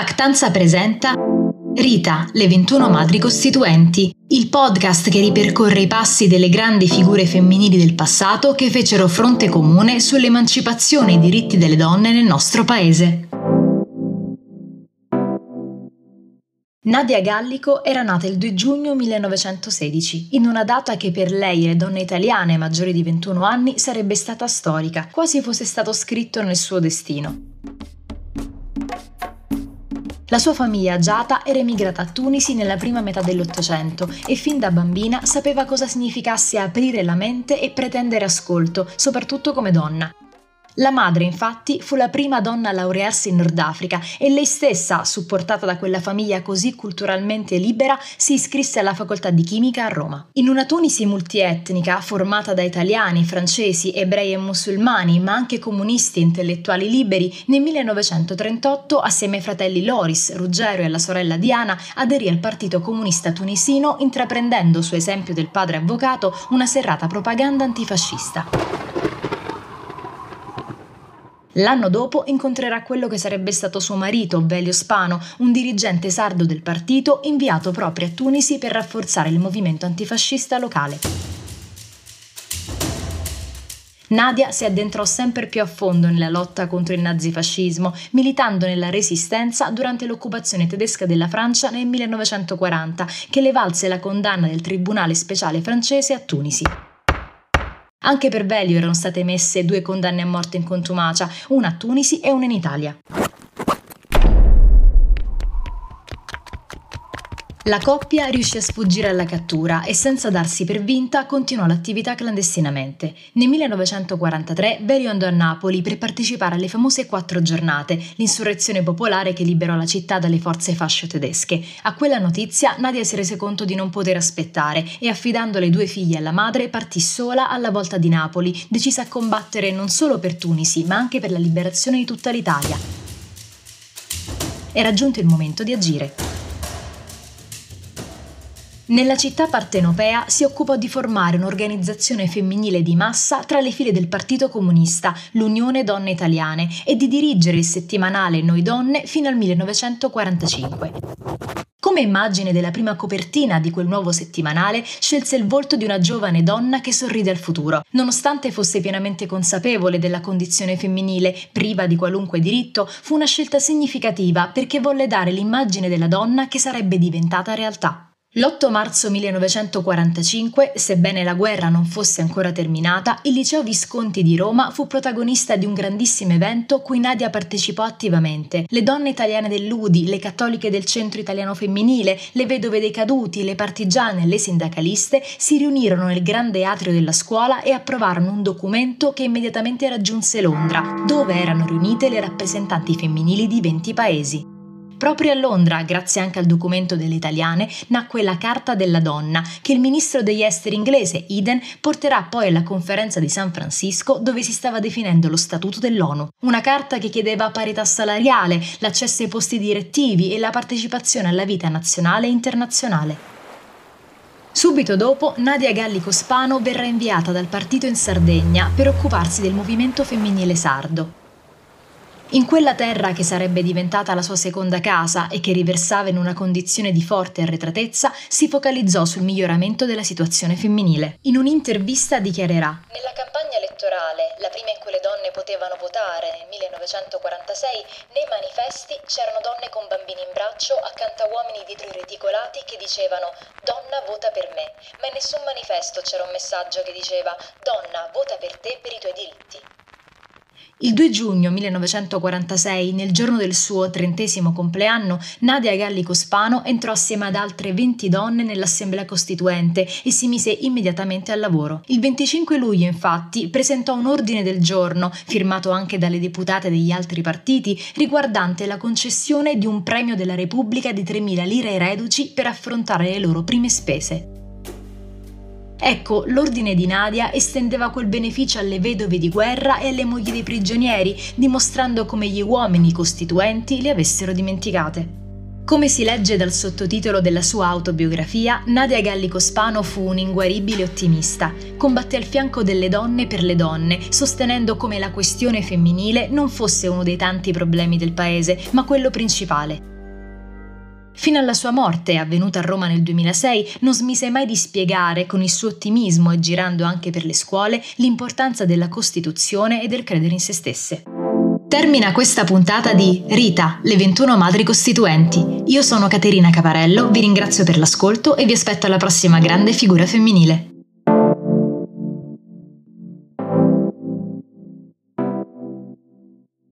Pactanza presenta Rita, le 21 madri costituenti, il podcast che ripercorre i passi delle grandi figure femminili del passato che fecero fronte comune sull'emancipazione e i diritti delle donne nel nostro paese. Nadia Gallico era nata il 2 giugno 1916, in una data che per lei e le donne italiane maggiori di 21 anni sarebbe stata storica, quasi fosse stato scritto nel suo destino. La sua famiglia agiata era emigrata a Tunisi nella prima metà dell'Ottocento e fin da bambina sapeva cosa significasse aprire la mente e pretendere ascolto, soprattutto come donna. La madre, infatti, fu la prima donna a laurearsi in Nord Africa e lei stessa, supportata da quella famiglia così culturalmente libera, si iscrisse alla facoltà di chimica a Roma. In una Tunisi multietnica, formata da italiani, francesi, ebrei e musulmani, ma anche comunisti e intellettuali liberi, nel 1938, assieme ai fratelli Loris, Ruggero e alla sorella Diana, aderì al Partito Comunista Tunisino, intraprendendo, su esempio del padre avvocato, una serrata propaganda antifascista. L'anno dopo incontrerà quello che sarebbe stato suo marito, Velio Spano, un dirigente sardo del partito inviato proprio a Tunisi per rafforzare il movimento antifascista locale. Nadia si addentrò sempre più a fondo nella lotta contro il nazifascismo, militando nella resistenza durante l'occupazione tedesca della Francia nel 1940, che le valse la condanna del Tribunale speciale francese a Tunisi. Anche per Velio erano state emesse due condanne a morte in contumacia, una a Tunisi e una in Italia. La coppia riuscì a sfuggire alla cattura e senza darsi per vinta continuò l'attività clandestinamente. Nel 1943 Berio andò a Napoli per partecipare alle famose Quattro Giornate, l'insurrezione popolare che liberò la città dalle forze fascio tedesche. A quella notizia Nadia si rese conto di non poter aspettare e affidando le due figlie alla madre partì sola alla volta di Napoli, decisa a combattere non solo per Tunisi ma anche per la liberazione di tutta l'Italia. Era giunto il momento di agire. Nella città partenopea si occupò di formare un'organizzazione femminile di massa tra le file del Partito Comunista, l'Unione Donne Italiane, e di dirigere il settimanale Noi Donne fino al 1945. Come immagine della prima copertina di quel nuovo settimanale, scelse il volto di una giovane donna che sorride al futuro. Nonostante fosse pienamente consapevole della condizione femminile, priva di qualunque diritto, fu una scelta significativa perché volle dare l'immagine della donna che sarebbe diventata realtà. L'8 marzo 1945, sebbene la guerra non fosse ancora terminata, il Liceo Visconti di Roma fu protagonista di un grandissimo evento cui Nadia partecipò attivamente. Le donne italiane dell'UDI, le cattoliche del centro italiano femminile, le vedove dei caduti, le partigiane e le sindacaliste si riunirono nel grande atrio della scuola e approvarono un documento che immediatamente raggiunse Londra, dove erano riunite le rappresentanti femminili di 20 paesi. Proprio a Londra, grazie anche al documento delle italiane, nacque la Carta della Donna, che il ministro degli esteri inglese Eden porterà poi alla conferenza di San Francisco dove si stava definendo lo statuto dell'ONU. Una carta che chiedeva parità salariale, l'accesso ai posti direttivi e la partecipazione alla vita nazionale e internazionale. Subito dopo, Nadia Gallico Spano verrà inviata dal partito in Sardegna per occuparsi del movimento femminile sardo. In quella terra che sarebbe diventata la sua seconda casa e che riversava in una condizione di forte arretratezza, si focalizzò sul miglioramento della situazione femminile. In un'intervista dichiarerà: Nella campagna elettorale, la prima in cui le donne potevano votare nel 1946, nei manifesti c'erano donne con bambini in braccio accanto a uomini dietro i reticolati che dicevano Donna vota per me, ma in nessun manifesto c'era un messaggio che diceva Donna vota per te per i tuoi diritti. Il 2 giugno 1946, nel giorno del suo trentesimo compleanno, Nadia Gallico Spano entrò assieme ad altre 20 donne nell'Assemblea Costituente e si mise immediatamente al lavoro. Il 25 luglio, infatti, presentò un ordine del giorno, firmato anche dalle deputate degli altri partiti, riguardante la concessione di un premio della Repubblica di 3.000 lire ai reduci per affrontare le loro prime spese. Ecco, l'ordine di Nadia estendeva quel beneficio alle vedove di guerra e alle mogli dei prigionieri, dimostrando come gli uomini costituenti le avessero dimenticate. Come si legge dal sottotitolo della sua autobiografia, Nadia Gallico Spano fu un inguaribile ottimista. Combatté al fianco delle donne per le donne, sostenendo come la questione femminile non fosse uno dei tanti problemi del paese, ma quello principale. Fino alla sua morte, avvenuta a Roma nel 2006, non smise mai di spiegare, con il suo ottimismo e girando anche per le scuole, l'importanza della Costituzione e del credere in se stesse. Termina questa puntata di Rita, le 21 madri costituenti. Io sono Caterina Caparello, vi ringrazio per l'ascolto e vi aspetto alla prossima grande figura femminile.